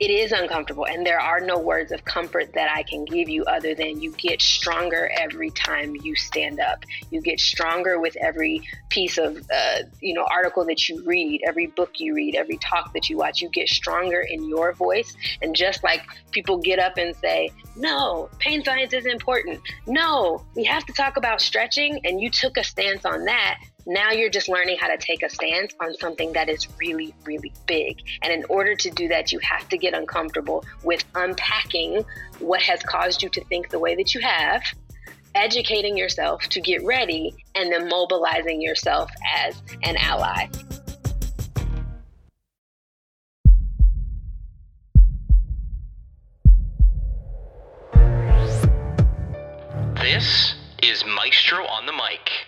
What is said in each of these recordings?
it is uncomfortable and there are no words of comfort that i can give you other than you get stronger every time you stand up. You get stronger with every piece of uh, you know article that you read every book you read every talk that you watch. You get stronger in your voice. And just like people get up and say no pain science is important. No we have to talk about stretching and you took a stance on that now you're just learning how to take a stance on something that is really, really big. And in order to do that, you have to get uncomfortable with unpacking what has caused you to think the way that you have, educating yourself to get ready, and then mobilizing yourself as an ally. This is Maestro on the Mic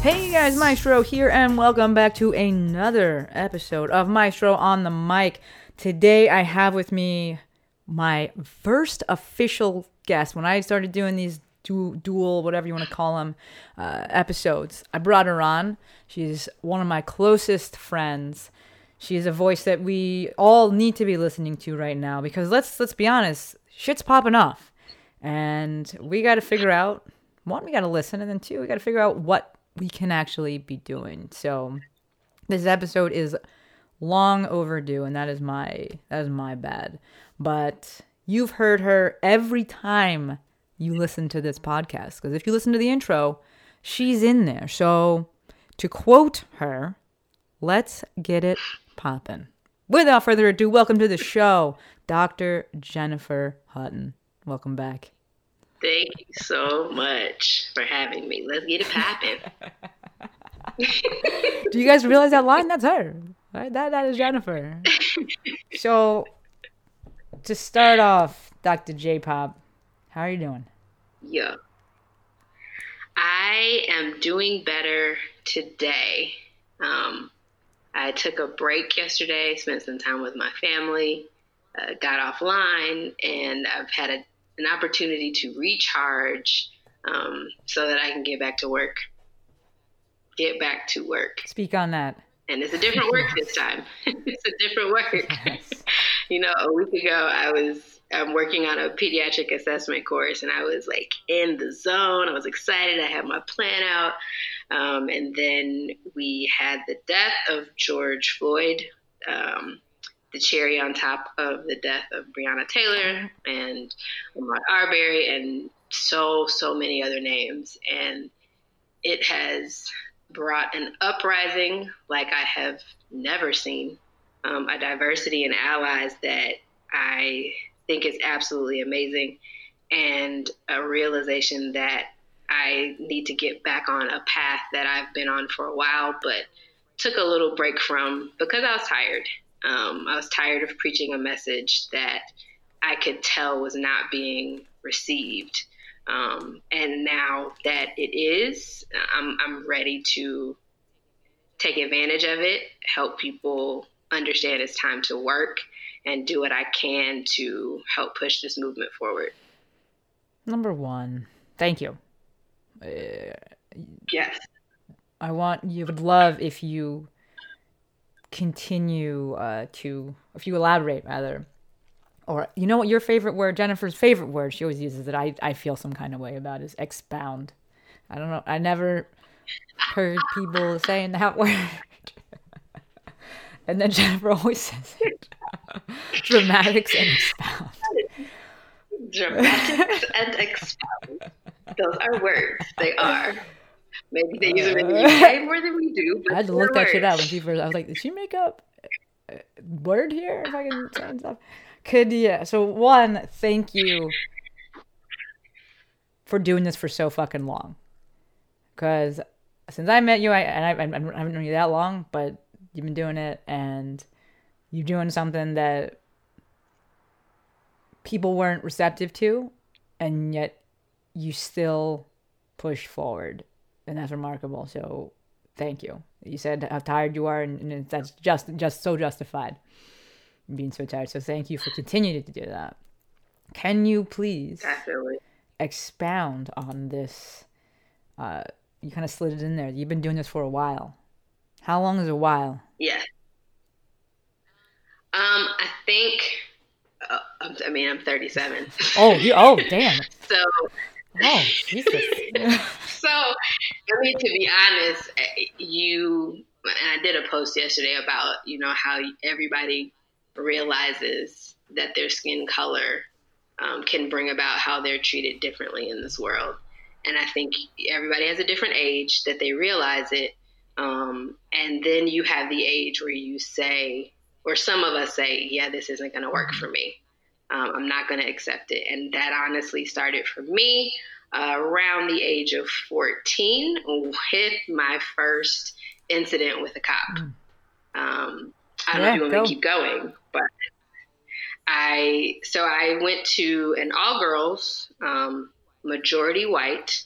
Hey guys, Maestro here, and welcome back to another episode of Maestro on the Mic. Today I have with me my first official guest. When I started doing these du- dual, whatever you want to call them, uh, episodes, I brought her on. She's one of my closest friends. She's a voice that we all need to be listening to right now because let's let's be honest, shit's popping off, and we got to figure out one, we got to listen, and then two, we got to figure out what we can actually be doing. So this episode is long overdue and that is my that is my bad. But you've heard her every time you listen to this podcast because if you listen to the intro, she's in there. So to quote her, let's get it poppin'. Without further ado, welcome to the show, Dr. Jennifer Hutton. Welcome back. Thank you so much for having me. Let's get it popping. Do you guys realize that line? That's her. Right? That that is Jennifer. so to start off, Dr. J Pop, how are you doing? Yeah. I am doing better today. Um, I took a break yesterday, spent some time with my family, uh, got offline, and I've had a an opportunity to recharge um, so that I can get back to work. Get back to work. Speak on that. And it's a different work this time. it's a different work. you know, a week ago I was I'm working on a pediatric assessment course, and I was like in the zone. I was excited. I had my plan out, um, and then we had the death of George Floyd. Um, the cherry on top of the death of Breonna Taylor and Ahmaud Arbery and so, so many other names. And it has brought an uprising like I have never seen, um, a diversity in allies that I think is absolutely amazing, and a realization that I need to get back on a path that I've been on for a while, but took a little break from because I was tired um, I was tired of preaching a message that I could tell was not being received. Um, and now that it is, I'm, I'm ready to take advantage of it, help people understand it's time to work, and do what I can to help push this movement forward. Number one, thank you. Uh, yes. I want you would love if you continue uh, to, if you elaborate rather, or you know what your favorite word, Jennifer's favorite word, she always uses it. I, I feel some kind of way about is expound. I don't know. I never heard people saying that word. and then Jennifer always says it. Dramatics and expound. Dramatics and expound. Those are words. They are. Maybe they use them in the UK more than we do. I had to look that shit up when she first. I was like, did she make up uh, word here? If I can say stuff. Could yeah. So one, thank you for doing this for so fucking long. Because since I met you, I and I, I haven't known you that long, but you've been doing it, and you're doing something that people weren't receptive to, and yet you still push forward, and that's remarkable. So, thank you. You said how tired you are, and, and that's just just so justified. Being so tired, so thank you for continuing to do that. Can you please Definitely. expound on this? Uh, you kind of slid it in there. You've been doing this for a while. How long is a while? Yeah. Um, I think. Uh, I'm- mean, I'm 37. Oh, you, oh, damn. so, Oh, Jesus. so I mean, to be honest, you and I did a post yesterday about you know how everybody realizes that their skin color um, can bring about how they're treated differently in this world, and I think everybody has a different age that they realize it, um, and then you have the age where you say, or some of us say, yeah, this isn't going to work for me. Um, I'm not going to accept it. And that honestly started for me uh, around the age of 14 with my first incident with a cop. Um, I don't know if you want go. to keep going, but I so I went to an all girls, um, majority white,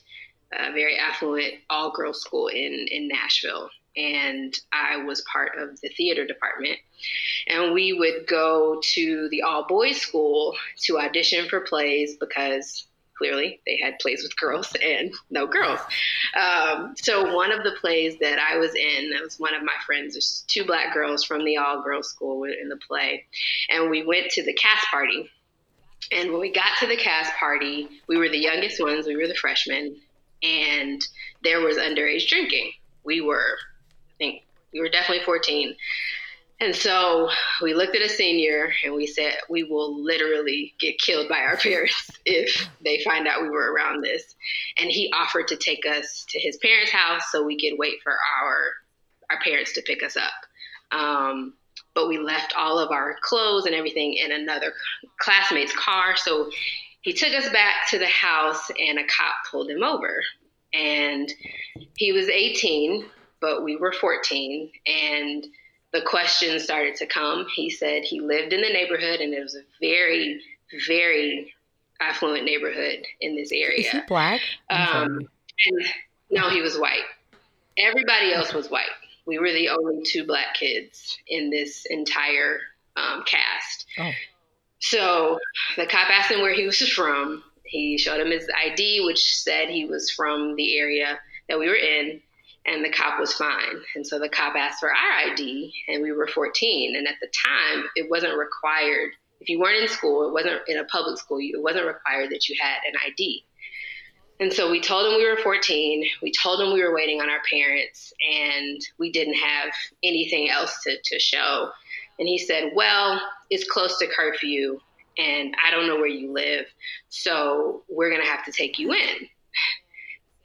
uh, very affluent all girls school in in Nashville, and I was part of the theater department. And we would go to the all boys school to audition for plays because clearly they had plays with girls and no girls. Um, so one of the plays that I was in, that was one of my friends, there's two black girls from the all girls school were in the play. And we went to the cast party. And when we got to the cast party, we were the youngest ones, we were the freshmen, and there was underage drinking. We were, I think, we were definitely 14. And so we looked at a senior and we said, we will literally get killed by our parents if they find out we were around this. And he offered to take us to his parents' house so we could wait for our our parents to pick us up. Um, but we left all of our clothes and everything in another classmate's car. So he took us back to the house and a cop pulled him over. And he was 18, but we were 14. And the questions started to come. He said he lived in the neighborhood and it was a very, very affluent neighborhood in this area. Is he black? Um, and no, he was white. Everybody else was white. We were the only two black kids in this entire um, cast. Oh. So the cop asked him where he was from. He showed him his ID, which said he was from the area that we were in, and the cop was fine. And so the cop asked for our ID, and we were 14. And at the time, it wasn't required. If you weren't in school, it wasn't in a public school, it wasn't required that you had an ID. And so we told him we were 14. We told him we were waiting on our parents, and we didn't have anything else to, to show. And he said, Well, it's close to curfew, and I don't know where you live, so we're going to have to take you in.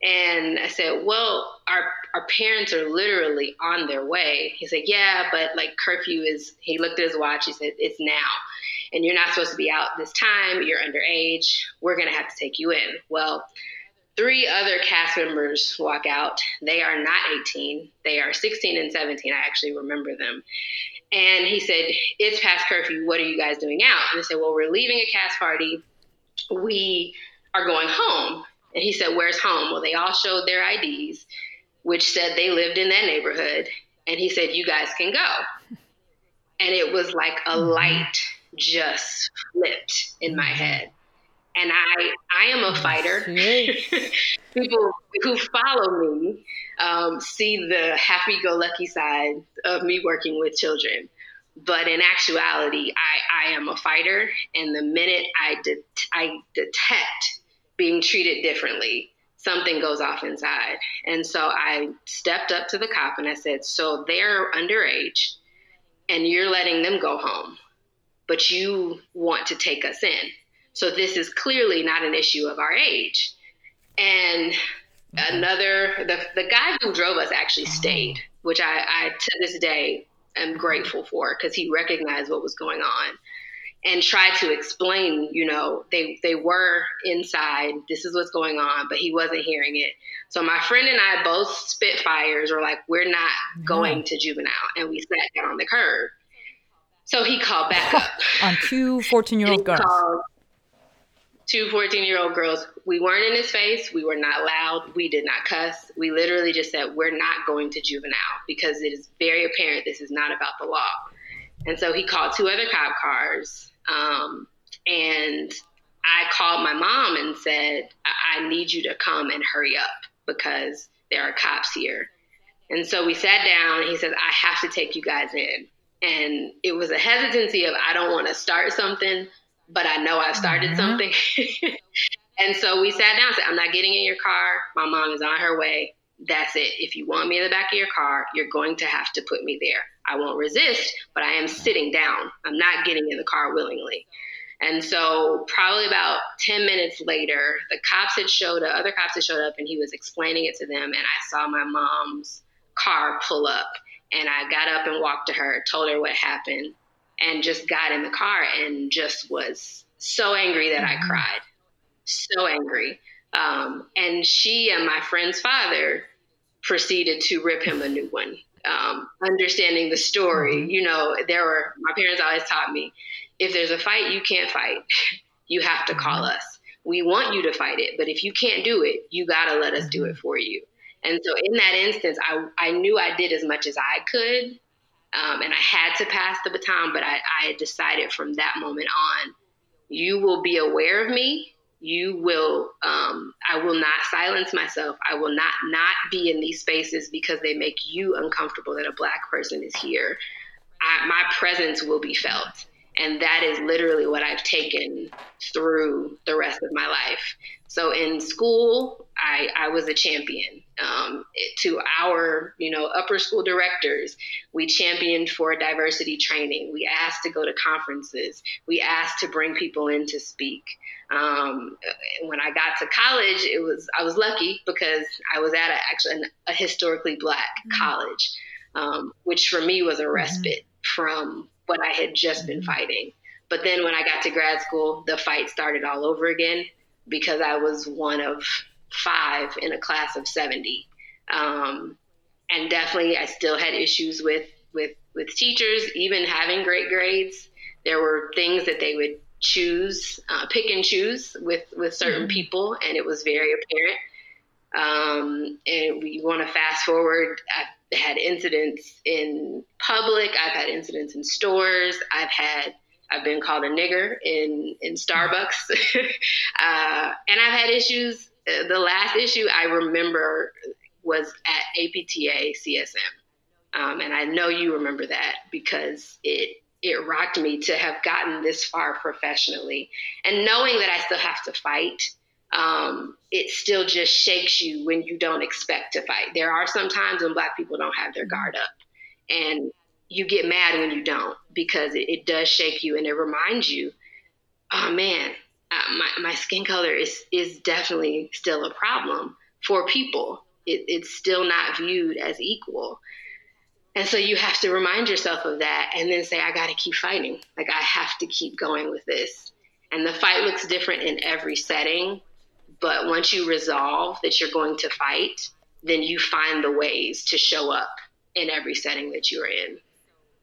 And I said, Well, our, our parents are literally on their way. He said, Yeah, but like curfew is, he looked at his watch, he said, It's now. And you're not supposed to be out this time. You're underage. We're going to have to take you in. Well, three other cast members walk out. They are not 18. They are 16 and 17. I actually remember them. And he said, It's past curfew. What are you guys doing out? And they said, Well, we're leaving a cast party. We are going home. And he said, Where's home? Well, they all showed their IDs, which said they lived in that neighborhood. And he said, You guys can go. And it was like a light just flipped in my head. And I, I am a fighter. People who follow me um, see the happy-go-lucky side of me working with children, but in actuality, I, I am a fighter. And the minute I de- I detect being treated differently, something goes off inside. And so I stepped up to the cop and I said, "So they're underage, and you're letting them go home, but you want to take us in." So this is clearly not an issue of our age. And another, the, the guy who drove us actually oh. stayed, which I, I to this day am grateful for because he recognized what was going on and tried to explain, you know, they, they were inside, this is what's going on, but he wasn't hearing it. So my friend and I both spitfires were like, we're not going to juvenile. And we sat down on the curb. So he called back up. On two 14 year old girls. two 14 year old girls. We weren't in his face. We were not loud. We did not cuss. We literally just said, we're not going to juvenile because it is very apparent this is not about the law. And so he called two other cop cars. Um, and I called my mom and said, I-, I need you to come and hurry up because there are cops here. And so we sat down. And he says, I have to take you guys in. And it was a hesitancy of, I don't want to start something, but I know I've started mm-hmm. something. and so we sat down and said, I'm not getting in your car. My mom is on her way. That's it. If you want me in the back of your car, you're going to have to put me there. I won't resist, but I am sitting down. I'm not getting in the car willingly. And so, probably about 10 minutes later, the cops had showed up, other cops had showed up, and he was explaining it to them. And I saw my mom's car pull up. And I got up and walked to her, told her what happened, and just got in the car and just was so angry that mm-hmm. I cried. So angry. Um, and she and my friend's father proceeded to rip him a new one. Um, understanding the story, mm-hmm. you know, there were, my parents always taught me if there's a fight you can't fight, you have to call mm-hmm. us. We want you to fight it, but if you can't do it, you got to let us do it mm-hmm. for you. And so in that instance, I, I knew I did as much as I could. Um, and I had to pass the baton, but I, I decided from that moment on, you will be aware of me. You will, um, I will not silence myself. I will not not be in these spaces because they make you uncomfortable that a black person is here. I, my presence will be felt. And that is literally what I've taken through the rest of my life. So in school, I, I was a champion. Um, to our, you know, upper school directors, we championed for diversity training. We asked to go to conferences. We asked to bring people in to speak. Um, when I got to college, it was I was lucky because I was at a, actually a historically black mm-hmm. college, um, which for me was a respite mm-hmm. from what I had just been mm-hmm. fighting. But then when I got to grad school, the fight started all over again because I was one of five in a class of 70. Um, and definitely, I still had issues with, with, with teachers, even having great grades. There were things that they would choose, uh, pick and choose with, with certain mm-hmm. people, and it was very apparent. Um, and we want to fast forward. I've had incidents in public. I've had incidents in stores. I've had I've been called a nigger in in Starbucks, uh, and I've had issues. The last issue I remember was at APTA CSM, um, and I know you remember that because it it rocked me to have gotten this far professionally, and knowing that I still have to fight. Um, it still just shakes you when you don't expect to fight. There are some times when Black people don't have their guard up, and you get mad when you don't because it, it does shake you and it reminds you, oh man, uh, my, my skin color is, is definitely still a problem for people. It, it's still not viewed as equal. And so you have to remind yourself of that and then say, I got to keep fighting. Like, I have to keep going with this. And the fight looks different in every setting. But once you resolve that you're going to fight, then you find the ways to show up in every setting that you're in.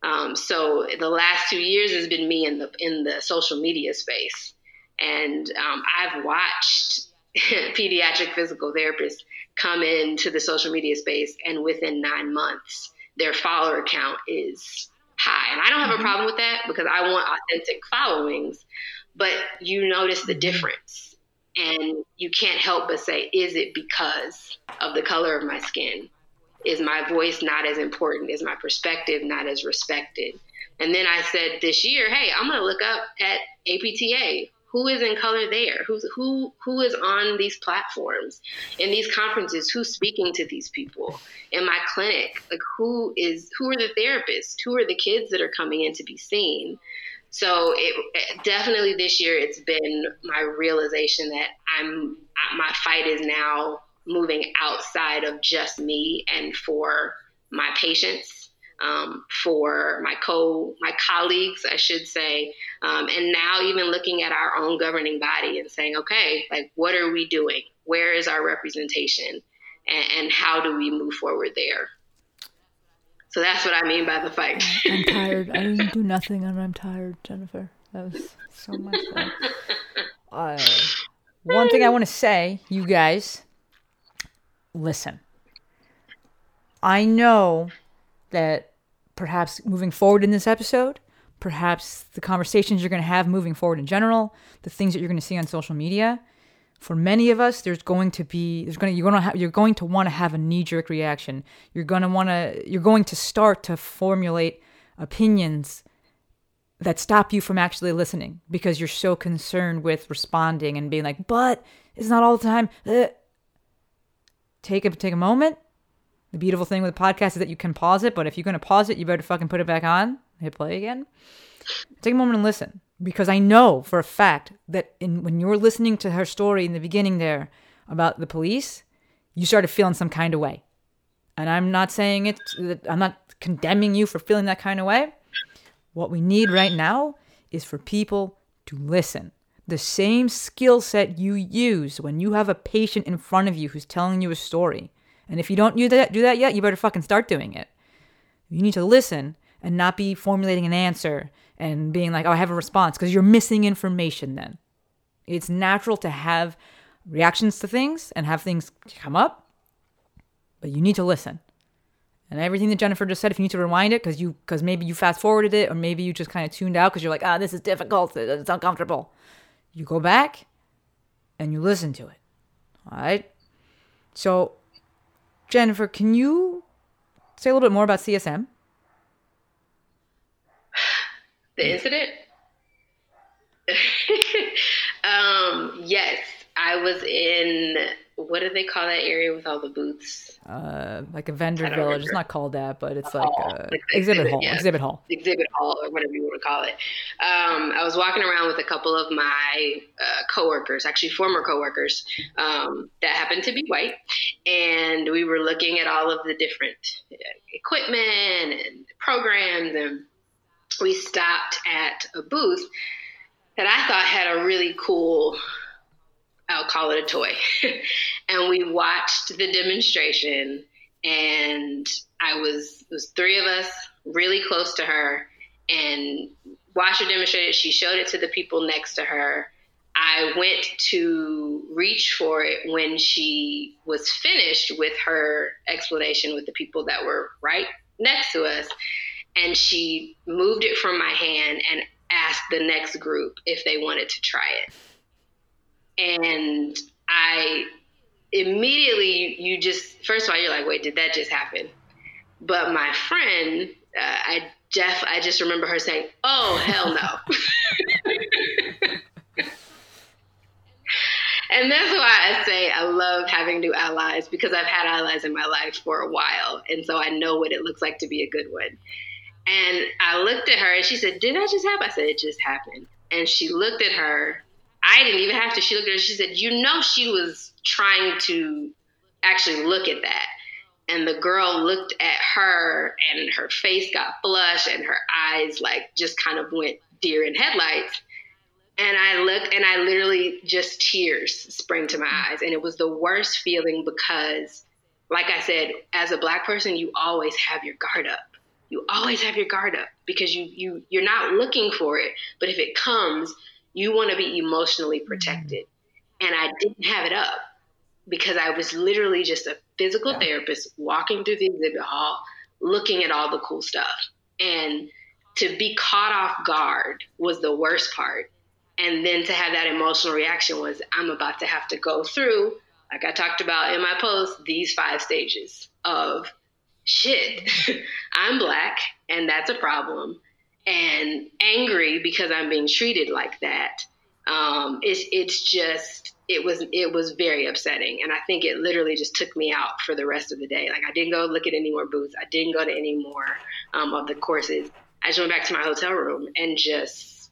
Um, so the last two years has been me in the in the social media space, and um, I've watched pediatric physical therapists come into the social media space, and within nine months, their follower count is high. And I don't have mm-hmm. a problem with that because I want authentic followings, but you notice the mm-hmm. difference. And you can't help but say, is it because of the color of my skin? is my voice not as important? Is my perspective not as respected? And then I said this year, hey, I'm going to look up at APTA. Who is in color there? Who's who? Who is on these platforms in these conferences? Who's speaking to these people in my clinic? Like who is? Who are the therapists? Who are the kids that are coming in to be seen? So it definitely this year it's been my realization that I'm my fight is now moving outside of just me and for my patients, um, for my co my colleagues, I should say, um, and now even looking at our own governing body and saying, okay, like what are we doing? Where is our representation, and, and how do we move forward there? So that's what I mean by the fight. I'm tired. I didn't do nothing, and I'm tired, Jennifer. That was so much fun. uh, one thing I want to say, you guys, listen. I know that perhaps moving forward in this episode, perhaps the conversations you're going to have moving forward in general, the things that you're going to see on social media, for many of us, there's going to be there's going to you're going to have, you're going to want to have a knee jerk reaction. You're going to want to you're going to start to formulate opinions that stop you from actually listening because you're so concerned with responding and being like, "But it's not all the time." Uh, take a take a moment. The beautiful thing with a podcast is that you can pause it, but if you're going to pause it, you better fucking put it back on. Hit play again. Take a moment and listen because I know for a fact that in, when you were listening to her story in the beginning there about the police, you started feeling some kind of way. And I'm not saying it, I'm not condemning you for feeling that kind of way. What we need right now is for people to listen. The same skill set you use when you have a patient in front of you who's telling you a story. And if you don't do that, do that yet, you better fucking start doing it. You need to listen and not be formulating an answer and being like, oh, I have a response, because you're missing information then. It's natural to have reactions to things and have things come up, but you need to listen. And everything that Jennifer just said, if you need to rewind it because you because maybe you fast forwarded it or maybe you just kind of tuned out because you're like, ah, this is difficult, it's uncomfortable. You go back and you listen to it. All right. So, Jennifer, can you say a little bit more about CSM? The incident? um, yes, I was in what do they call that area with all the booths? Uh, like a vendor village. remember. It's not called that, but it's A like hall, uh, like exhibit exhibit, hall. yeah. Exhibit hall. exhibit hall or whatever you want to call it. Um, I was walking around with a couple of my uh, coworkers, actually former coworkers, um, that happened to be white, and we were looking at all of the different uh, equipment and programs, and we stopped at a booth that I thought had a really cool. I'll call it a toy. and we watched the demonstration and I was it was three of us really close to her and watched her demonstrate it. She showed it to the people next to her. I went to reach for it when she was finished with her explanation with the people that were right next to us. And she moved it from my hand and asked the next group if they wanted to try it. And I immediately, you just, first of all, you're like, wait, did that just happen? But my friend, uh, I Jeff, I just remember her saying, "Oh hell no," and that's why I say I love having new allies because I've had allies in my life for a while, and so I know what it looks like to be a good one. And I looked at her and she said, "Did that just happen?" I said, "It just happened." And she looked at her. I didn't even have to. She looked at her. She said, "You know, she was trying to actually look at that." and the girl looked at her and her face got flushed and her eyes like just kind of went deer in headlights and i looked and i literally just tears sprang to my mm-hmm. eyes and it was the worst feeling because like i said as a black person you always have your guard up you always have your guard up because you you you're not looking for it but if it comes you want to be emotionally mm-hmm. protected and i didn't have it up because I was literally just a physical therapist walking through the exhibit hall, looking at all the cool stuff. And to be caught off guard was the worst part. And then to have that emotional reaction was, I'm about to have to go through, like I talked about in my post, these five stages of shit. I'm black, and that's a problem. And angry because I'm being treated like that. Um, it's, it's just, it was it was very upsetting. And i think it literally just took me out for the rest of the day. Like i didn't go look at any more booths. I didn't go to any more um, of the courses. I just went back to my hotel room and just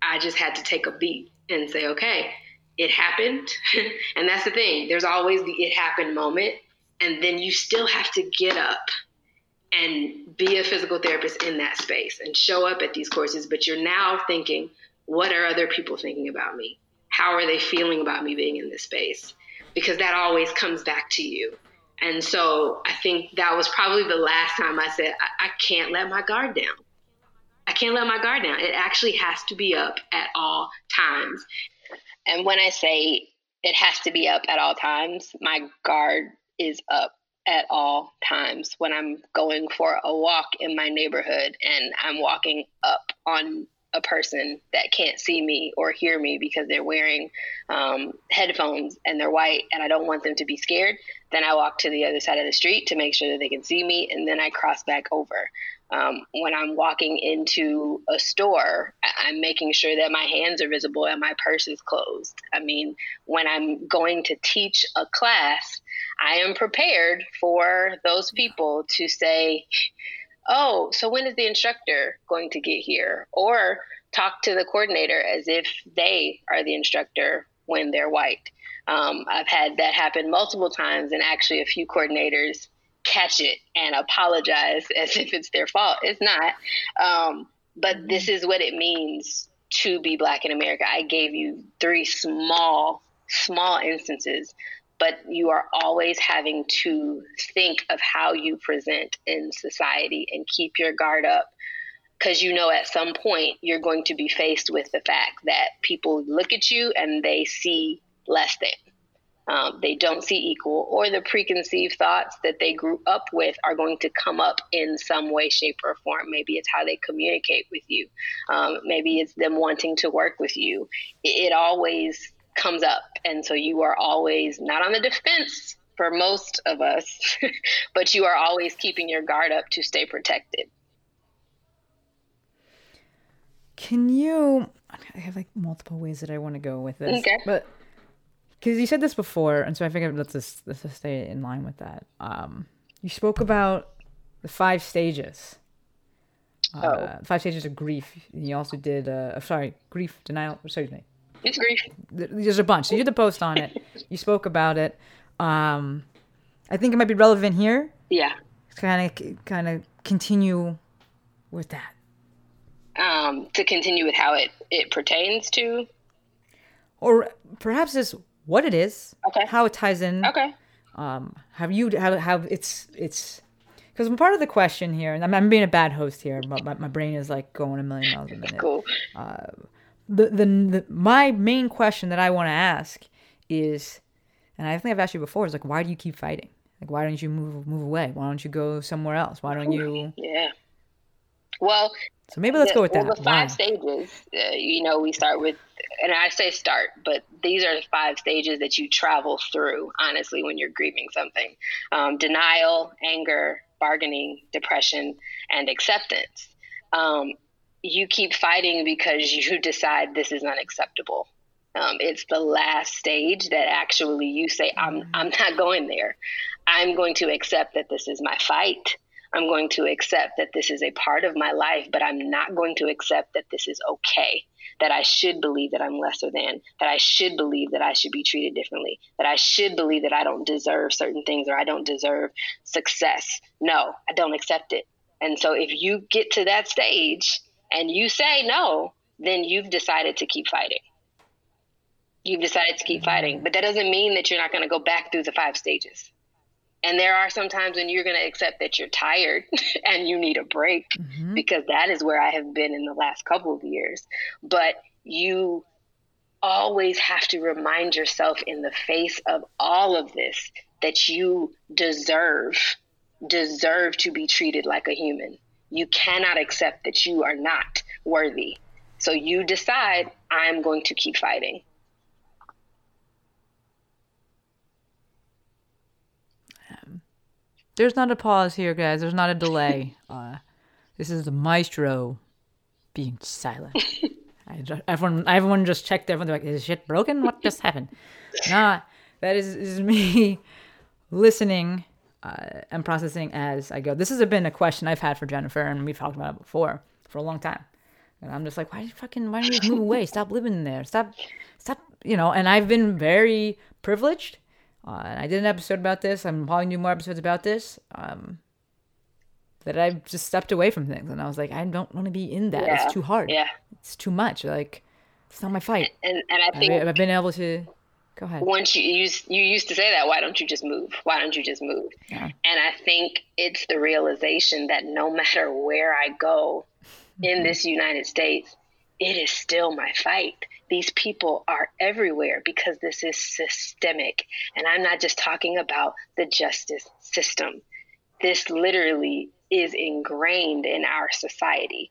i just had to take a beat and say okay it happened. And that's the thing. There's always the it happened moment. And then you still have to get up and be a physical therapist in that space and show up at these courses but you're now thinking what are other people thinking about me how are they feeling about me being in this space? Because that always comes back to you. And so I think that was probably the last time I said, I, I can't let my guard down. I can't let my guard down. It actually has to be up at all times. And when I say it has to be up at all times, my guard is up at all times when I'm going for a walk in my neighborhood and I'm walking up on a person that can't see me or hear me because they're wearing um, headphones and they're white and I don't want them to be scared, then I walk to the other side of the street to make sure that they can see me and then I cross back over. Um, when I'm walking into a store, I'm making sure that my hands are visible and my purse is closed. I mean, when I'm going to teach a class, I am prepared for those people to say, oh, so when is the instructor going to get here? Or talk to the coordinator as if they are the instructor when they're white. Um, I've had that happen multiple times, and actually, a few coordinators catch it and apologize as if it's their fault. It's not. Um, but this is what it means to be black in America. I gave you three small, small instances but you are always having to think of how you present in society and keep your guard up because you know at some point you're going to be faced with the fact that people look at you and they see less than. Um, they don't see equal, or the preconceived thoughts that they grew up with are going to come up in some way, shape, or form. Maybe it's how they communicate with you. Um, maybe it's them wanting to work with you. It, it always comes up. And so you are always not on the defense for most of us, but you are always keeping your guard up to stay protected. Can you? I have like multiple ways that I want to go with this, Okay. but because you said this before, and so I figured let's just let's just stay in line with that. Um, you spoke about the five stages. Uh, Five stages of grief. You also did. Uh, sorry, grief denial. Excuse me. It's grief. there's a bunch. So you did the post on it. You spoke about it. Um, I think it might be relevant here. Yeah. Kind of, kind of continue with that. Um, to continue with how it, it pertains to. or perhaps it's what it is, Okay. how it ties in. Okay. Um, have you how how it's it's because part of the question here, and I'm, I'm being a bad host here, but my, my brain is like going a million miles a minute. Cool. The, the the my main question that I want to ask is, and I think I've asked you before, is like, why do you keep fighting? Like, why don't you move move away? Why don't you go somewhere else? Why don't you? Yeah. Well, So maybe let's the, go with well, that. the Why? five stages, uh, you know, we start with, and I say start, but these are the five stages that you travel through, honestly, when you're grieving something um, denial, anger, bargaining, depression, and acceptance. Um, you keep fighting because you decide this is unacceptable. Um, it's the last stage that actually you say, I'm, I'm not going there. I'm going to accept that this is my fight. I'm going to accept that this is a part of my life, but I'm not going to accept that this is okay, that I should believe that I'm lesser than, that I should believe that I should be treated differently, that I should believe that I don't deserve certain things or I don't deserve success. No, I don't accept it. And so if you get to that stage and you say no, then you've decided to keep fighting. You've decided to keep fighting, but that doesn't mean that you're not going to go back through the five stages. And there are some times when you're going to accept that you're tired and you need a break mm-hmm. because that is where I have been in the last couple of years. But you always have to remind yourself in the face of all of this that you deserve deserve to be treated like a human. You cannot accept that you are not worthy. So you decide I'm going to keep fighting. There's not a pause here, guys. There's not a delay. uh, this is the maestro being silent. I ju- everyone, everyone just checked. Everyone like, "Is shit broken? What just happened?" nah, that is, is me listening uh, and processing as I go. This has been a question I've had for Jennifer, and we've talked about it before for a long time. And I'm just like, why do you fucking, why don't you just move away? Stop living there. Stop, stop, you know. And I've been very privileged. Uh, and I did an episode about this. I'm probably do more episodes about this. Um, that I've just stepped away from things, and I was like, I don't want to be in that. Yeah. It's too hard. Yeah. It's too much. Like, it's not my fight. And and I I've, think I've been able to. Go ahead. once you use you used to say that why don't you just move why don't you just move Yeah. and i think it's the realization that no matter where i go in this United States, it is still my fight. These people are everywhere because this is systemic. And I'm not just talking about the justice system. This literally is ingrained in our society.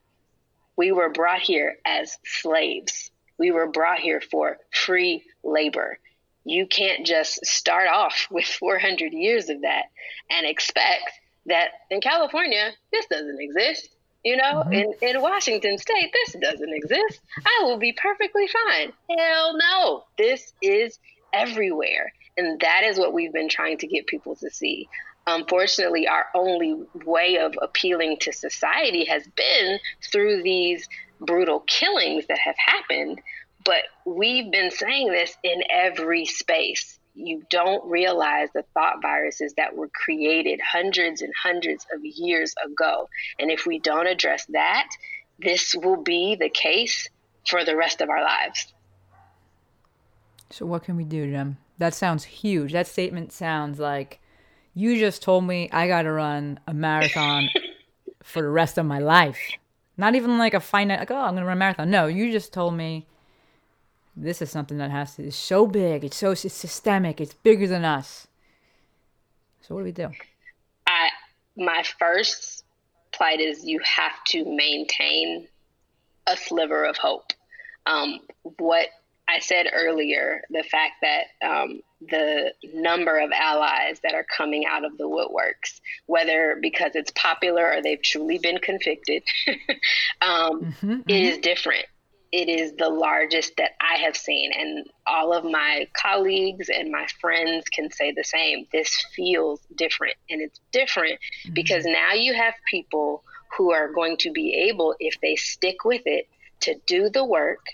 We were brought here as slaves. We were brought here for free labor. You can't just start off with 400 years of that and expect that in California, this doesn't exist. You know, mm-hmm. in, in Washington state, this doesn't exist. I will be perfectly fine. Hell no. This is everywhere. And that is what we've been trying to get people to see. Unfortunately, our only way of appealing to society has been through these brutal killings that have happened. But we've been saying this in every space you don't realize the thought viruses that were created hundreds and hundreds of years ago. And if we don't address that, this will be the case for the rest of our lives. So, what can we do, Jen? That sounds huge. That statement sounds like you just told me I got to run a marathon for the rest of my life. Not even like a finite, like, oh, I'm going to run a marathon. No, you just told me this is something that has to is so big. It's so it's systemic. It's bigger than us. So what do we do? I my first plight is you have to maintain a sliver of hope. Um, what I said earlier, the fact that um, the number of allies that are coming out of the woodworks, whether because it's popular or they've truly been convicted, um, mm-hmm, mm-hmm. is different it is the largest that I have seen. And all of my colleagues and my friends can say the same. This feels different. And it's different mm-hmm. because now you have people who are going to be able, if they stick with it, to do the work,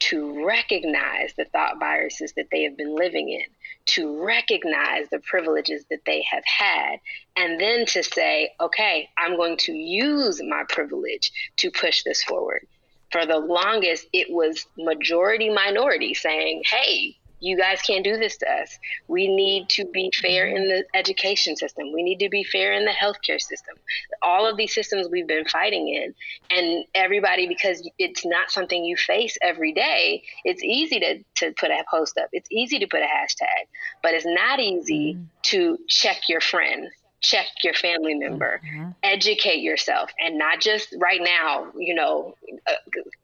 to recognize the thought viruses that they have been living in, to recognize the privileges that they have had, and then to say, okay, I'm going to use my privilege to push this forward for the longest, it was majority minority saying, hey, you guys can't do this to us. We need to be fair in the education system. We need to be fair in the healthcare system. All of these systems we've been fighting in. And everybody, because it's not something you face every day, it's easy to, to put a post up. It's easy to put a hashtag, but it's not easy mm-hmm. to check your friend check your family member, mm-hmm. educate yourself, and not just right now, you know, uh,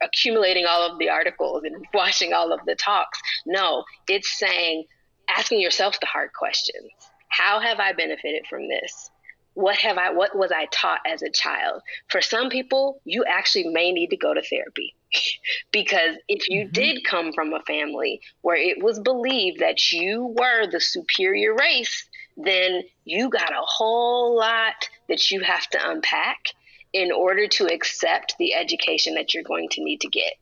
accumulating all of the articles and watching all of the talks. No, it's saying, asking yourself the hard questions. How have I benefited from this? What have I what was I taught as a child? For some people, you actually may need to go to therapy. because if you mm-hmm. did come from a family where it was believed that you were the superior race, then you got a whole lot that you have to unpack in order to accept the education that you're going to need to get.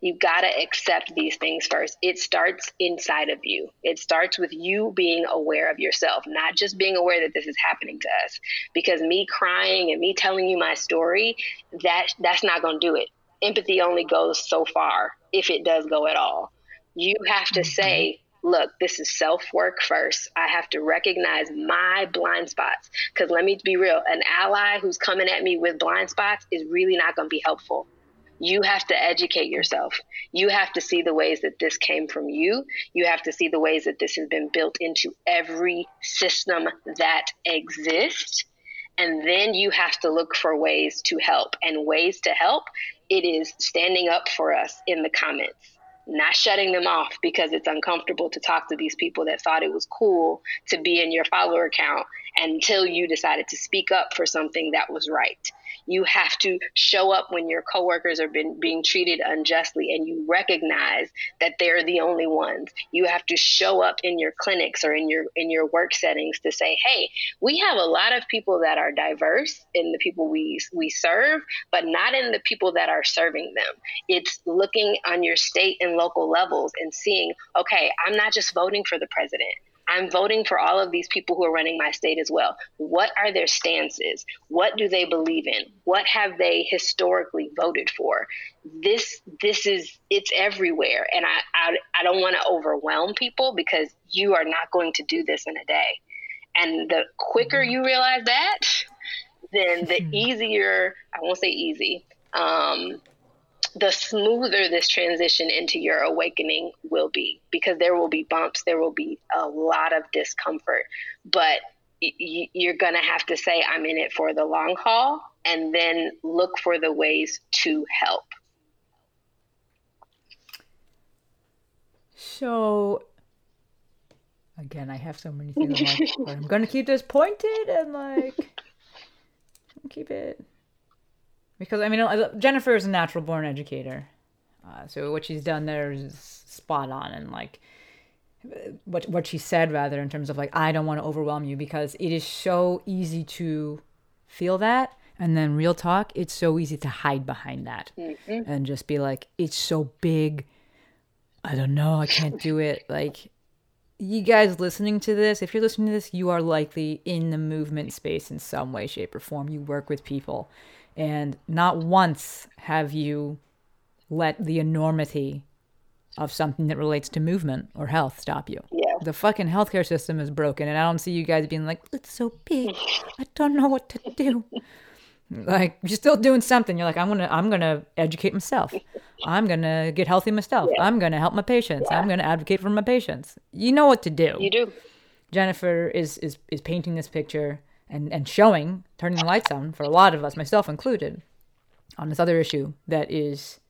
You got to accept these things first. It starts inside of you. It starts with you being aware of yourself, not just being aware that this is happening to us. Because me crying and me telling you my story, that that's not going to do it. Empathy only goes so far if it does go at all. You have to mm-hmm. say, look, this is self work first. I have to recognize my blind spots. Because let me be real an ally who's coming at me with blind spots is really not going to be helpful. You have to educate yourself. You have to see the ways that this came from you. You have to see the ways that this has been built into every system that exists. And then you have to look for ways to help. And ways to help, it is standing up for us in the comments not shutting them off because it's uncomfortable to talk to these people that thought it was cool to be in your follower count until you decided to speak up for something that was right. You have to show up when your coworkers are been, being treated unjustly and you recognize that they're the only ones. You have to show up in your clinics or in your in your work settings to say, "Hey, we have a lot of people that are diverse in the people we we serve, but not in the people that are serving them." It's looking on your state and local levels and seeing, "Okay, I'm not just voting for the president. I'm voting for all of these people who are running my state as well. What are their stances? What do they believe in? What have they historically voted for? This this is it's everywhere, and I I, I don't want to overwhelm people because you are not going to do this in a day. And the quicker mm-hmm. you realize that, then the mm-hmm. easier I won't say easy, um, the smoother this transition into your awakening will be because there will be bumps, there will be a lot of discomfort, but y- you're going to have to say, I'm in it for the long haul, and then look for the ways to help. So, again, I have so many things. I'm like, I'm gonna keep this pointed and like keep it because I mean Jennifer is a natural born educator, uh, so what she's done there is spot on and like what what she said rather in terms of like I don't want to overwhelm you because it is so easy to feel that. And then real talk it's so easy to hide behind that and just be like it's so big. I don't know. I can't do it. Like you guys listening to this if you're listening to this you are likely in the movement space in some way shape or form. You work with people and not once have you let the enormity of something that relates to movement or health stop you. Yeah. The fucking healthcare system is broken, and I don't see you guys being like, it's so big, I don't know what to do. like you're still doing something. You're like, I'm gonna, I'm gonna educate myself. I'm gonna get healthy myself. I'm gonna help my patients. I'm gonna advocate for my patients. You know what to do. You do. Jennifer is is is painting this picture and and showing, turning the lights on for a lot of us, myself included, on this other issue that is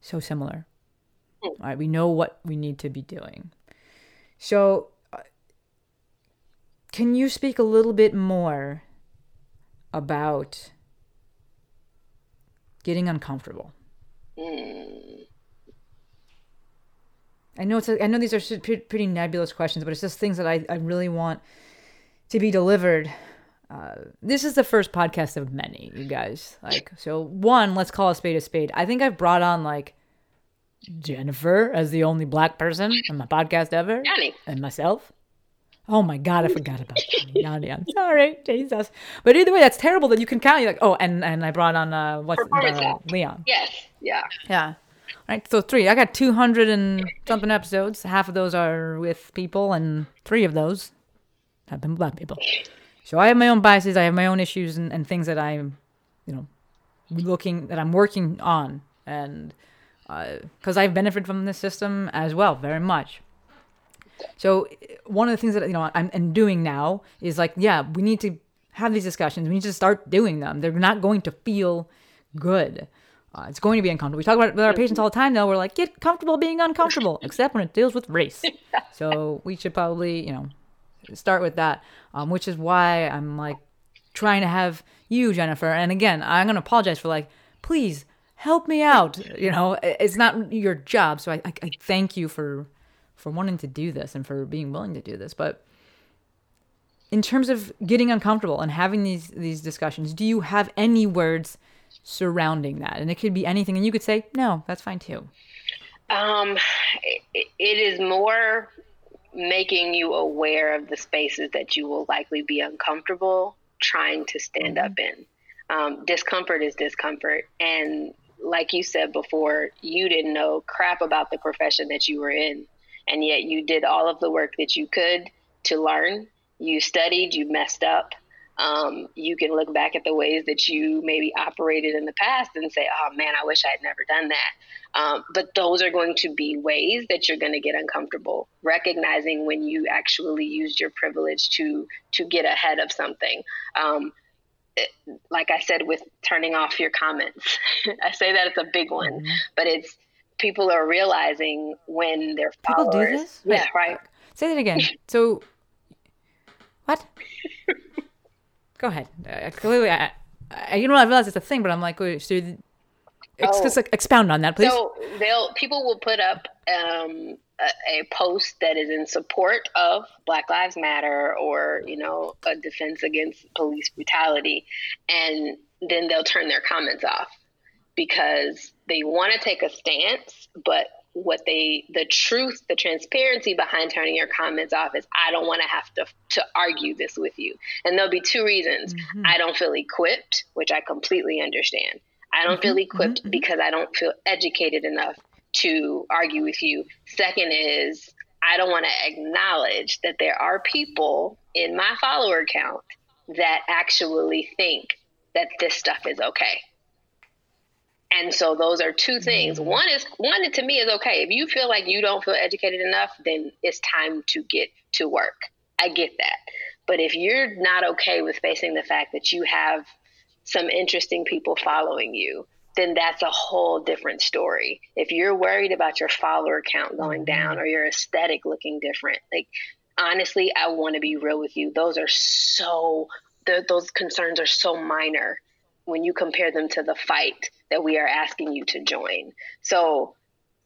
so similar. All right, we know what we need to be doing. So, uh, can you speak a little bit more about getting uncomfortable? I know it's. A, I know these are pretty nebulous questions, but it's just things that I, I really want to be delivered. Uh, this is the first podcast of many, you guys. Like, so one, let's call a spade a spade. I think I've brought on like Jennifer as the only black person on my podcast ever, Yanni. and myself. Oh my god, I forgot about Yanni. Yanni, I'm sorry, Jesus. But either way, that's terrible that you can count. You're like, oh, and and I brought on uh, what's uh. Leon. Yes. Yeah. Yeah. Right. So three. I got 200 and something episodes. Half of those are with people, and three of those have been black people. So I have my own biases. I have my own issues and, and things that I'm, you know, looking that I'm working on, and because I've benefited from this system as well, very much. So one of the things that you know I'm, I'm doing now is like, yeah, we need to have these discussions. We need to start doing them. They're not going to feel good. Uh, it's going to be uncomfortable. We talk about it with our patients all the time. Now we're like, get comfortable being uncomfortable, except when it deals with race. So we should probably, you know, start with that. Um, which is why I'm like trying to have you, Jennifer. And again, I'm gonna apologize for like, please help me out. You know, it's not your job, so I, I, I thank you for for wanting to do this and for being willing to do this. But in terms of getting uncomfortable and having these these discussions, do you have any words surrounding that? And it could be anything, and you could say, no, that's fine too. Um, it, it is more making you aware of the spaces that you will likely be uncomfortable trying to stand up in. Um, discomfort is discomfort. And like you said before, you didn't know crap about the profession that you were in. And yet you did all of the work that you could to learn. You studied, you messed up. Um, you can look back at the ways that you maybe operated in the past and say, oh man, I wish I had never done that. Um, but those are going to be ways that you're going to get uncomfortable, recognizing when you actually used your privilege to to get ahead of something. Um, it- like I said, with turning off your comments, I say that it's a big one, but it's people are realizing when their People followers, do this? yeah, Wait, right. Say that again. So, what? Go ahead. Uh, clearly, I, I, you know, I realize it's a thing, but I'm like, wait, so, ex- Oh. like, expound on that, please. So they'll people will put up um, a, a post that is in support of Black Lives Matter or you know a defense against police brutality, and then they'll turn their comments off because they want to take a stance, but what they the truth the transparency behind turning your comments off is i don't want to have to to argue this with you. And there'll be two reasons. Mm-hmm. I don't feel equipped which i completely understand. I don't feel mm-hmm. equipped mm-hmm. because i don't feel educated enough to argue with you. Second is i don't want to acknowledge that there are people in my follower count that actually think that this stuff is okay And so those are two things. Mm-hmm. One is one to me is okay. If you feel like you don't feel educated enough, then it's time to get to work. I get that. But if you're not okay with facing the fact that you have some interesting people following you, then that's a whole different story. If you're worried about your follower count going mm-hmm. down or your aesthetic looking different, like honestly, I want to be real with you. Those are so, th- those concerns are so minor when you compare them to the fight that we are asking you to join. So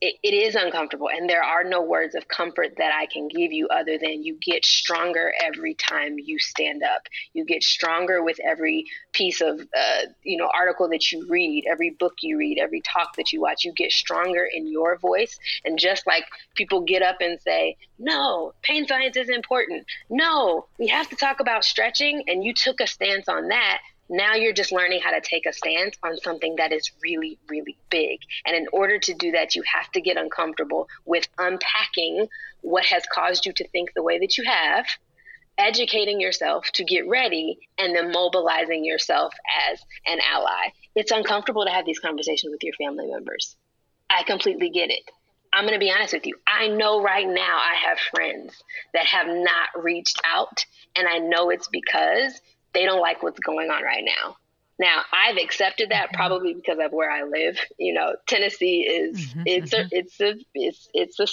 it, it is uncomfortable, and there are no words of comfort that I can give you other than you get stronger every time you stand up. You get stronger with every piece of uh, you know article that you read, every book you read, every talk that you watch. You get stronger in your voice, and just like people get up and say, "No, pain science is important. No, we have to talk about stretching," and you took a stance on that now you're just learning how to take a stance on something that is really, really big. And in order to do that, you have to get uncomfortable with unpacking what has caused you to think the way that you have, educating yourself to get ready, and then mobilizing yourself as an ally. It's uncomfortable to have these conversations with your family members. I completely get it. I'm going to be honest with you. I know right now I have friends that have not reached out, and I know it's because they don't like what's going on right now. Now, I've accepted that probably because of where I live. You know, Tennessee is mm-hmm, it's mm-hmm. a it's a it's it's a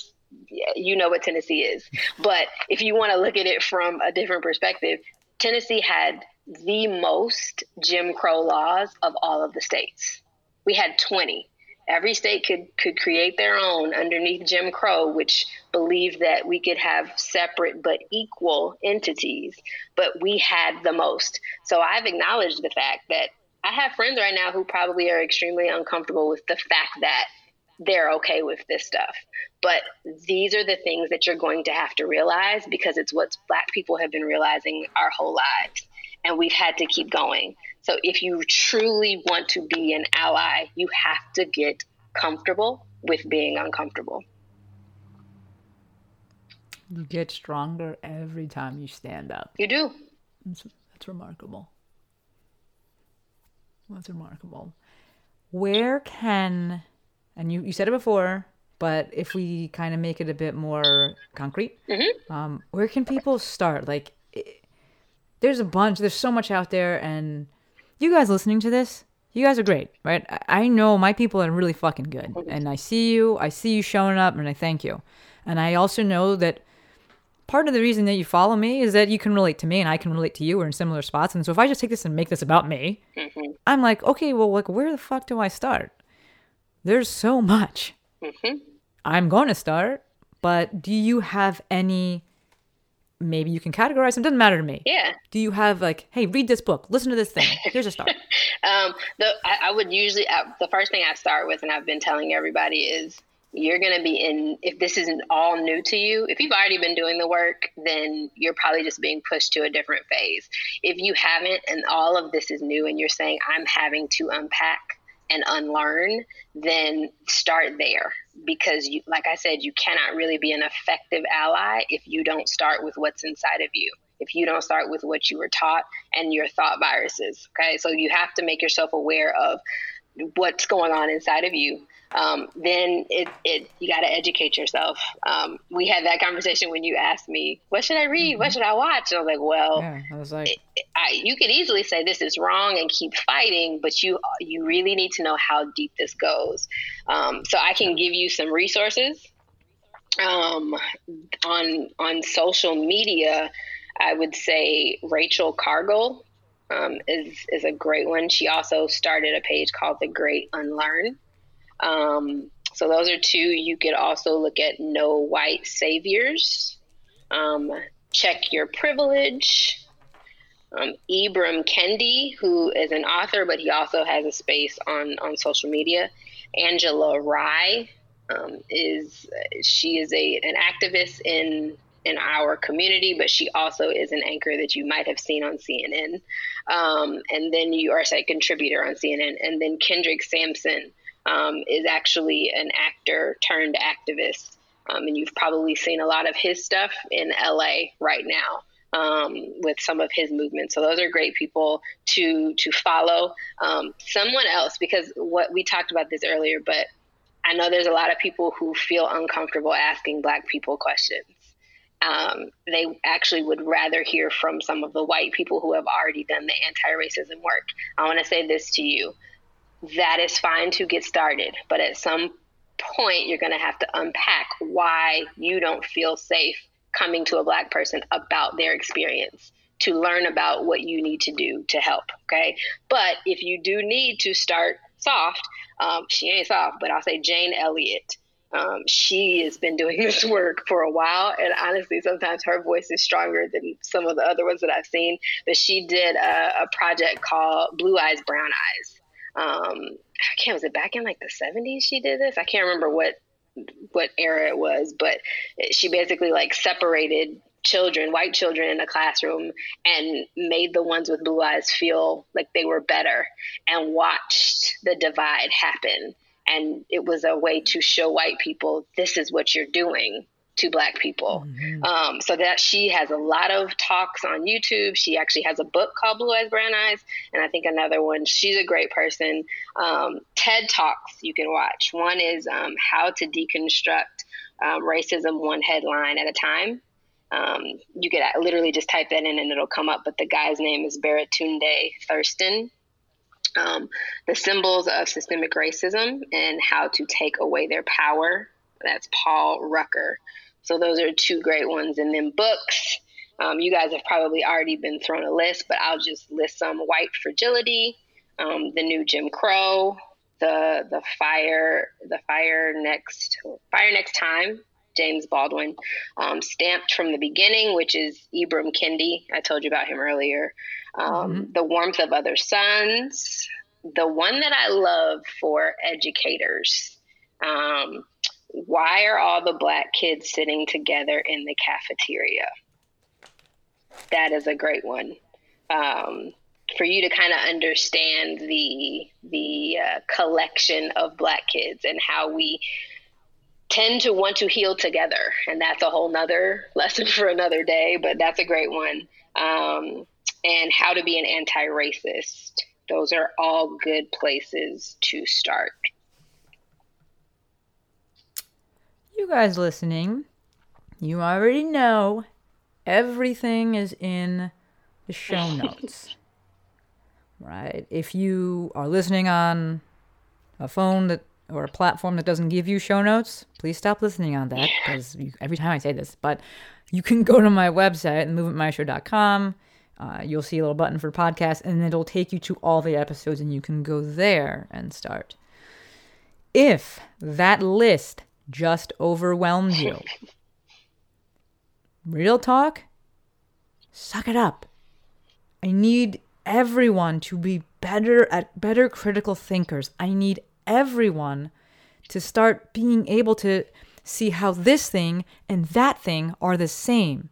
you know what Tennessee is. But if you want to look at it from a different perspective, Tennessee had the most Jim Crow laws of all of the states. We had 20 every state could could create their own underneath Jim Crow, which believed that we could have separate but equal entities, but we had the most. So I've acknowledged the fact that I have friends right now who probably are extremely uncomfortable with the fact that they're okay with this stuff. But these are the things that you're going to have to realize because it's what black people have been realizing our whole lives. And we've had to keep going. So if you truly want to be an ally, you have to get comfortable with being uncomfortable. You get stronger every time you stand up. You do. That's, that's remarkable. That's remarkable. Where can, and you, you said it before, but if we kind of make it a bit more concrete, mm-hmm. um, where can people start? Like, it, there's a bunch, there's so much out there, and you guys listening to this, you guys are great, right? I know my people are really fucking good. And I see you, I see you showing up, and I thank you. And I also know that part of the reason that you follow me is that you can relate to me and I can relate to you. We're in similar spots. And so if I just take this and make this about me, mm-hmm. I'm like, okay, well, like, where the fuck do I start? There's so much. Mm-hmm. I'm going to start, but do you have any maybe you can categorize them. Doesn't matter to me. Yeah. Do you have like, hey, read this book, listen to this thing. Here's a start. um, the I, I would usually uh, the first thing I start with, and I've been telling everybody is you're going to be in if this isn't all new to you if you've already been doing the work then you're probably just being pushed to a different phase if you haven't and all of this is new and you're saying i'm having to unpack and unlearn, then start there. Because, you, like I said, you cannot really be an effective ally if you don't start with what's inside of you. If you don't start with what you were taught and your thought viruses. Okay. So you have to make yourself aware of what's going on inside of you um, then it, it you got to educate yourself. Um, we had that conversation when you asked me, "What should I read? Mm-hmm. What should I watch?" I was like, "Well, yeah, I was like, it, I, you could easily say this is wrong and keep fighting, but you you really need to know how deep this goes. Um, so I can give you some resources um, on on social media. I would say Rachel Cargle um, is is a great one. She also started a page called The Great Unlearn. Um, so those are two. You could also look at No White Saviors. Um, check Your Privilege. Um, Ibram Kendi, who is an author, but he also has a space on, on social media. Angela Rye um, is she is a an activist in in our community, but she also is an anchor that you might have seen on CNN. Um, and then you are a contributor on CNN. And then Kendrick Sampson, um, is actually an actor turned activist. Um, and you've probably seen a lot of his stuff in LA right now. um, with some of his movements. So those are great people to to follow. Um, someone else, because what we talked about this earlier, but I know there's a lot of people who feel uncomfortable asking Black people questions. Um, they actually would rather hear from some of the white people who have already done the anti-racism work. I want to say this to you: that is fine to get started, but at some point, you're going to have to unpack why you don't feel safe coming to a black person about their experience to learn about what you need to do to help. Okay. But if you do need to start soft, um, she ain't soft, but I'll say Jane Elliott. Um, she has been doing this work for a while, and honestly, sometimes her voice is stronger than some of the other ones that I've seen. But she did a, a project called Blue Eyes, Brown Eyes. Um, I can't was it back in like the 70s she did this? I can't remember what what era it was, but she basically like separated children, white children in a classroom and made the ones with blue eyes feel like they were better and watched the divide happen. And it was a way to show white people this is what you're doing to black people. Mm-hmm. Um, so that she has a lot of talks on YouTube. She actually has a book called Blue Eyes Brown Eyes, and I think another one. She's a great person. Um, TED Talks you can watch. One is um, How to Deconstruct um, Racism One Headline at a Time. Um, you could literally just type that in and it'll come up. But the guy's name is Baratunde Thurston. Um, the symbols of systemic racism and how to take away their power. That's Paul Rucker. So those are two great ones. And then books, um, you guys have probably already been thrown a list, but I'll just list some: White Fragility, um, the new Jim Crow, the the fire, the fire next, fire next time. James Baldwin, um, stamped from the beginning, which is Ibram Kendi. I told you about him earlier. Um, mm-hmm. The warmth of other suns. The one that I love for educators. Um, why are all the black kids sitting together in the cafeteria? That is a great one. Um, for you to kind of understand the the uh, collection of black kids and how we tend to want to heal together and that's a whole nother lesson for another day but that's a great one um, and how to be an anti-racist those are all good places to start you guys listening, you already know everything is in the show notes. right? If you are listening on a phone that or a platform that doesn't give you show notes, please stop listening on that because every time I say this, but you can go to my website, movementmaestro.com. Uh, you'll see a little button for podcast, and it'll take you to all the episodes, and you can go there and start. If that list just overwhelmed you. Real talk? Suck it up. I need everyone to be better at better critical thinkers. I need everyone to start being able to see how this thing and that thing are the same.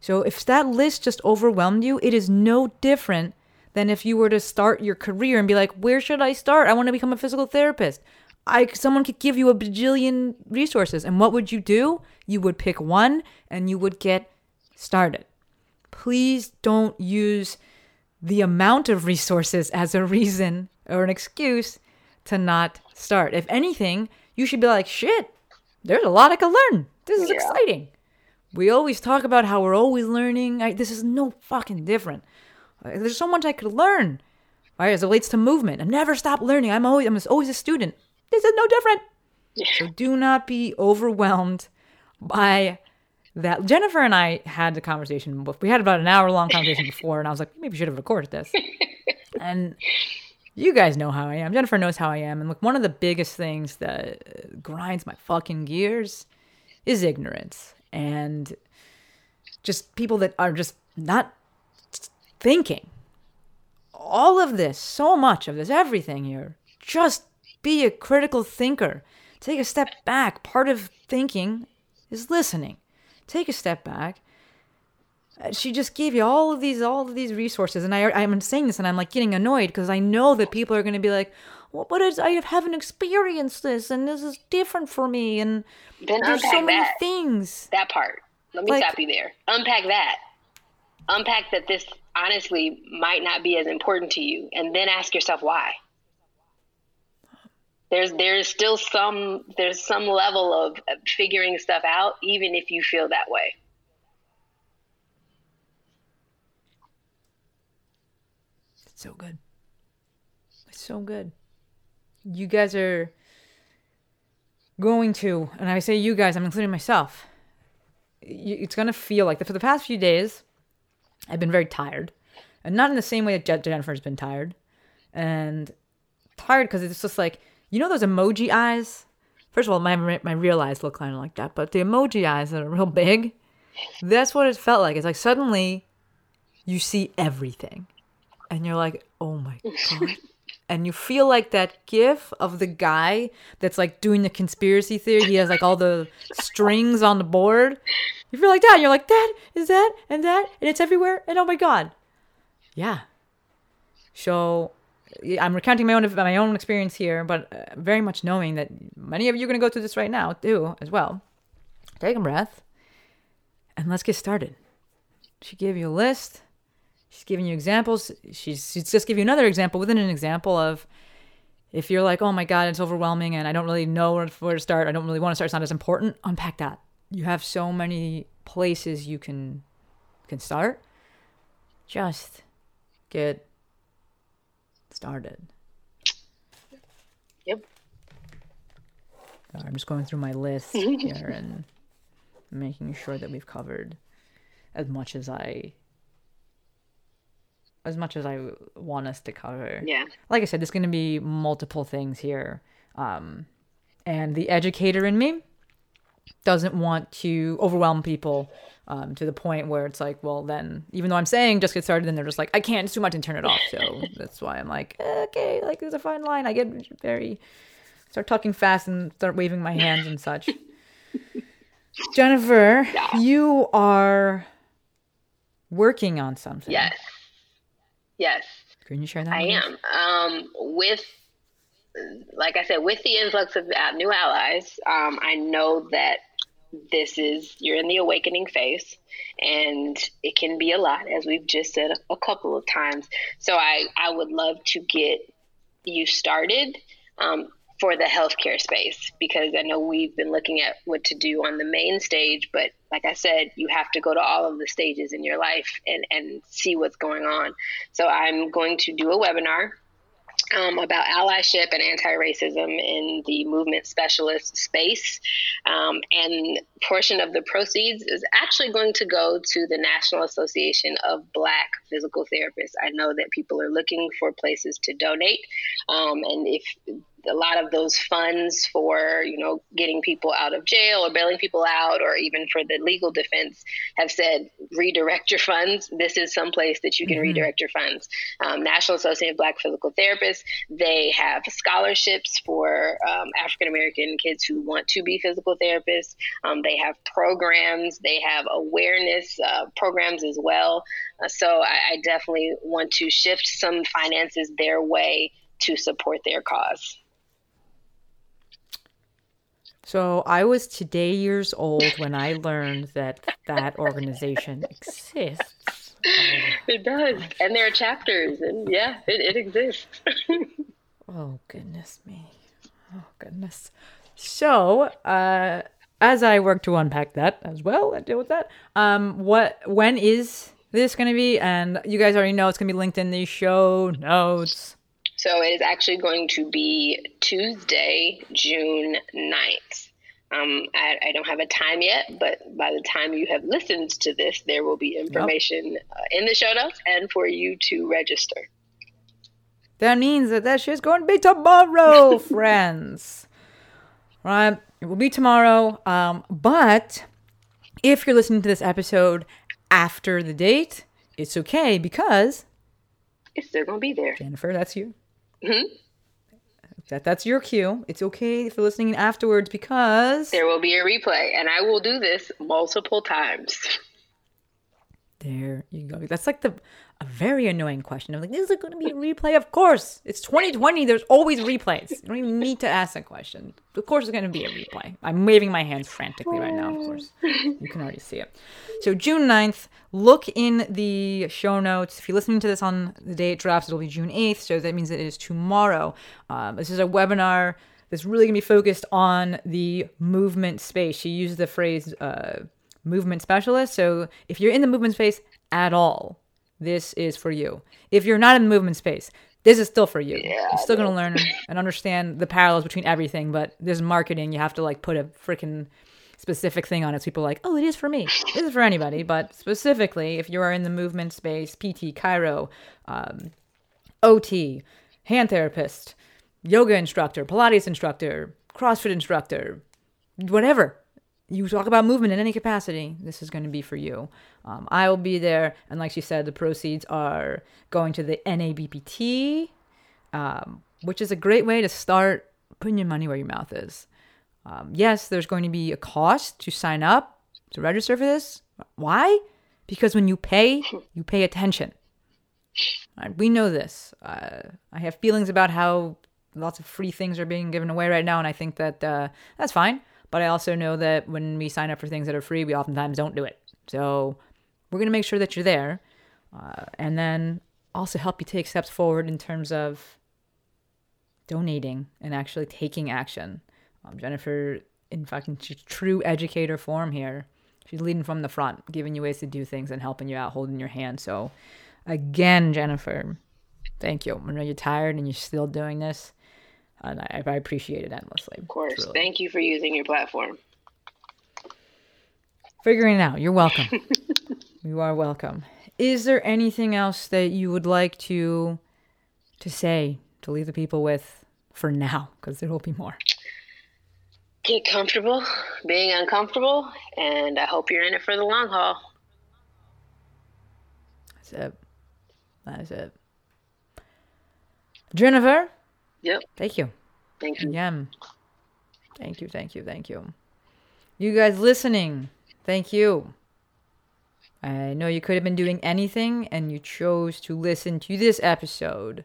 So if that list just overwhelmed you, it is no different than if you were to start your career and be like, where should I start? I want to become a physical therapist. I someone could give you a bajillion resources, and what would you do? You would pick one, and you would get started. Please don't use the amount of resources as a reason or an excuse to not start. If anything, you should be like, shit, there's a lot I can learn. This is yeah. exciting. We always talk about how we're always learning. I, this is no fucking different. Uh, there's so much I could learn. All right, as it relates to movement, I never stop learning. I'm always I'm always a student. This is no different. So do not be overwhelmed by that. Jennifer and I had the conversation. We had about an hour long conversation before, and I was like, maybe we should have recorded this. and you guys know how I am. Jennifer knows how I am. And look, one of the biggest things that grinds my fucking gears is ignorance and just people that are just not thinking. All of this, so much of this, everything here, just be a critical thinker. Take a step back. Part of thinking is listening. Take a step back. She just gave you all of these, all of these resources, and I, I'm saying this, and I'm like getting annoyed because I know that people are going to be like, "Well, but I haven't experienced this, and this is different for me, and then there's so many that. things." That part. Let me like, stop you there. Unpack that. unpack that this honestly might not be as important to you, and then ask yourself why. There's there's still some there's some level of figuring stuff out, even if you feel that way. It's so good. It's so good. You guys are going to, and I say you guys, I'm including myself. It's gonna feel like for the past few days, I've been very tired, and not in the same way that Jennifer's been tired, and tired because it's just like you know those emoji eyes. First of all, my my real eyes look kind of like that, but the emoji eyes are real big. That's what it felt like. It's like suddenly you see everything, and you're like, oh my god. And you feel like that gif of the guy that's like doing the conspiracy theory. He has like all the strings on the board. You feel like that. You're like, that is that and that, and it's everywhere. And oh my god, yeah. So I'm recounting my own my own experience here, but uh, very much knowing that many of you are going to go through this right now too, as well. Take a breath, and let's get started. She gave you a list. She's giving you examples. She's, she's just give you another example within an example of if you're like, oh my God, it's overwhelming and I don't really know where where to start. I don't really want to start. It's not as important. Unpack that. You have so many places you can can start. Just get started. Yep. I'm just going through my list here and making sure that we've covered as much as I as much as I want us to cover. Yeah. Like I said, there's going to be multiple things here. Um, and the educator in me doesn't want to overwhelm people um, to the point where it's like, well, then even though I'm saying just get started, then they're just like, I can't, it's too much and turn it off. So that's why I'm like, okay, like there's a fine line. I get very, start talking fast and start waving my hands and such. Jennifer, you are working on something. Yes. Yes. Can you share that? I am. Um, with, like I said, with the influx of new allies, um, I know that this is, you're in the awakening phase and it can be a lot, as we've just said a, a couple of times. So I, I would love to get you started um, for the healthcare space because I know we've been looking at what to do on the main stage, but like I said, you have to go to all of the stages in your life and, and see what's going on. So I'm going to do a webinar um, about allyship and anti-racism in the movement specialist space. Um, and portion of the proceeds is actually going to go to the National Association of Black Physical Therapists. I know that people are looking for places to donate. Um, and if a lot of those funds for you know getting people out of jail or bailing people out or even for the legal defense have said redirect your funds. This is some place that you can redirect your funds. Um, national association of black physical therapists they have scholarships for um, african american kids who want to be physical therapists. Um, they have programs. They have awareness uh, programs as well. Uh, so I, I definitely want to shift some finances their way to support their cause So I was today years old when I learned that that organization exists. It does. And there are chapters, and yeah, it, it exists. Oh goodness me. Oh goodness. So, uh as I work to unpack that as well and deal with that, um what when is this gonna be? And you guys already know it's gonna be linked in the show notes. So it is actually going to be Tuesday, June 9th. Um, I, I don't have a time yet, but by the time you have listened to this, there will be information uh, in the show notes and for you to register. That means that that shit's going to be tomorrow, friends. Right? It will be tomorrow. Um, but if you're listening to this episode after the date, it's okay because It's still going to be there. Jennifer, that's you. Mm-hmm. That that's your cue. It's okay if you're listening afterwards because There will be a replay, and I will do this multiple times. there you go. That's like the a very annoying question. I'm like, is it going to be a replay? Of course. It's 2020. There's always replays. You don't even need to ask that question. Of course, it's going to be a replay. I'm waving my hands frantically right now, of course. You can already see it. So, June 9th, look in the show notes. If you're listening to this on the day it drops, it'll be June 8th. So, that means it is tomorrow. Um, this is a webinar that's really going to be focused on the movement space. She used the phrase uh, movement specialist. So, if you're in the movement space at all, this is for you. If you're not in the movement space, this is still for you. you're still gonna learn and understand the parallels between everything, but this marketing, you have to like put a freaking specific thing on it. So people are like, oh, it is for me. This is for anybody, but specifically, if you are in the movement space, PT, chiro, um, OT, hand therapist, yoga instructor, Pilates instructor, CrossFit instructor, whatever you talk about movement in any capacity, this is going to be for you. Um, I will be there, and like she said, the proceeds are going to the NABPT, um, which is a great way to start putting your money where your mouth is. Um, yes, there's going to be a cost to sign up to register for this. Why? Because when you pay, you pay attention. Right, we know this. Uh, I have feelings about how lots of free things are being given away right now, and I think that uh, that's fine. But I also know that when we sign up for things that are free, we oftentimes don't do it. So we're going to make sure that you're there uh, and then also help you take steps forward in terms of donating and actually taking action. Um, Jennifer, in fucking true educator form here, she's leading from the front, giving you ways to do things and helping you out, holding your hand. So, again, Jennifer, thank you. I know you're tired and you're still doing this and I, I appreciate it endlessly. Of course. Truly. Thank you for using your platform. Figuring it out. You're welcome. you are welcome. Is there anything else that you would like to to say to leave the people with for now? Because there will be more. Get comfortable being uncomfortable, and I hope you're in it for the long haul. That's it. That is it. Jennifer, Yep. Thank you. Thank you. Again. Thank you, thank you, thank you. You guys listening, thank you. I know you could have been doing anything and you chose to listen to this episode.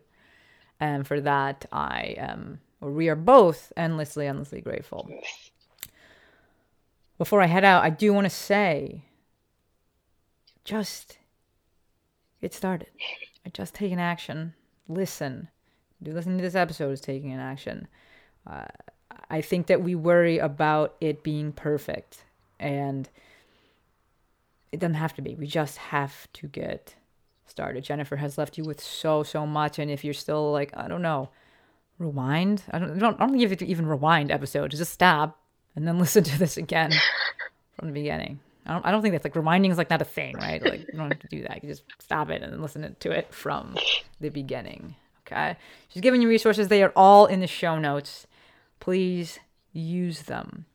And for that, I am, or we are both endlessly, endlessly grateful. Before I head out, I do want to say just get started. Just take an action. Listen do listening to this episode is taking an action. Uh, I think that we worry about it being perfect, and it doesn't have to be. We just have to get started. Jennifer has left you with so so much, and if you're still like, I don't know, rewind. I don't. I don't, I don't think you have to even rewind episodes. Just stop and then listen to this again from the beginning. I don't, I don't think that's like rewinding is like not a thing, right? Like you don't have to do that. You just stop it and listen to it from the beginning. Okay. She's giving you resources. They are all in the show notes. Please use them.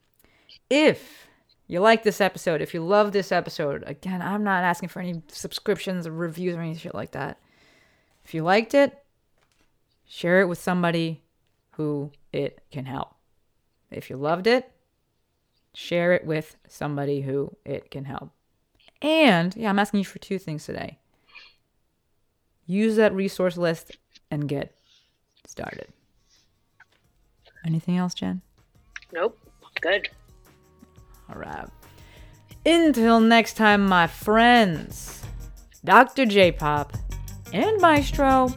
If you like this episode, if you love this episode, again, I'm not asking for any subscriptions or reviews or any shit like that. If you liked it, share it with somebody who it can help. If you loved it, share it with somebody who it can help. And yeah, I'm asking you for two things today. Use that resource list and get started. Anything else, Jen? Nope. Good. All right. Until next time, my friends, Dr. J Pop and Maestro